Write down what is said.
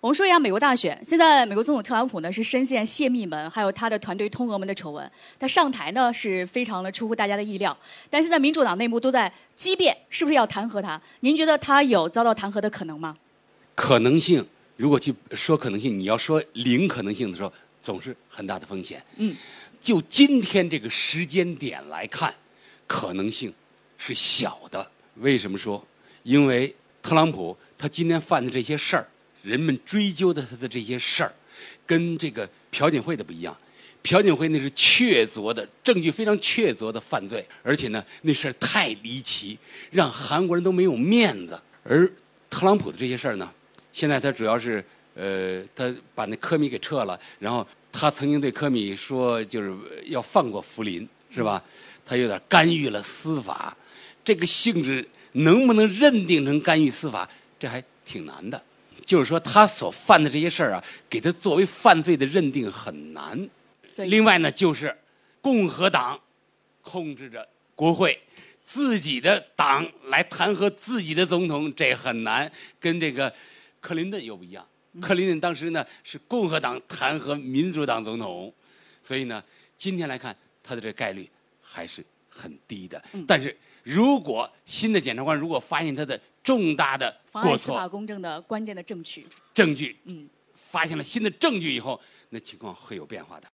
我们说一下美国大选。现在美国总统特朗普呢是深陷泄密门，还有他的团队通俄门的丑闻。他上台呢是非常的出乎大家的意料，但现在民主党内部都在激辩，是不是要弹劾他？您觉得他有遭到弹劾的可能吗？可能性，如果去说可能性，你要说零可能性的时候，总是很大的风险。嗯，就今天这个时间点来看，可能性是小的。为什么说？因为特朗普他今天犯的这些事儿。人们追究的他的这些事儿，跟这个朴槿惠的不一样。朴槿惠那是确凿的证据，非常确凿的犯罪，而且呢，那事儿太离奇，让韩国人都没有面子。而特朗普的这些事儿呢，现在他主要是，呃，他把那科米给撤了，然后他曾经对科米说，就是要放过福林，是吧？他有点干预了司法，这个性质能不能认定成干预司法，这还挺难的。就是说，他所犯的这些事儿啊，给他作为犯罪的认定很难。另外呢，就是共和党控制着国会，自己的党来弹劾自己的总统，这很难。跟这个克林顿又不一样，克林顿当时呢是共和党弹劾民主党总统，所以呢，今天来看他的这概率还是很低的。但是。如果新的检察官如果发现他的重大的妨碍司法公正的关键的证据，证据，嗯，发现了新的证据以后，那情况会有变化的。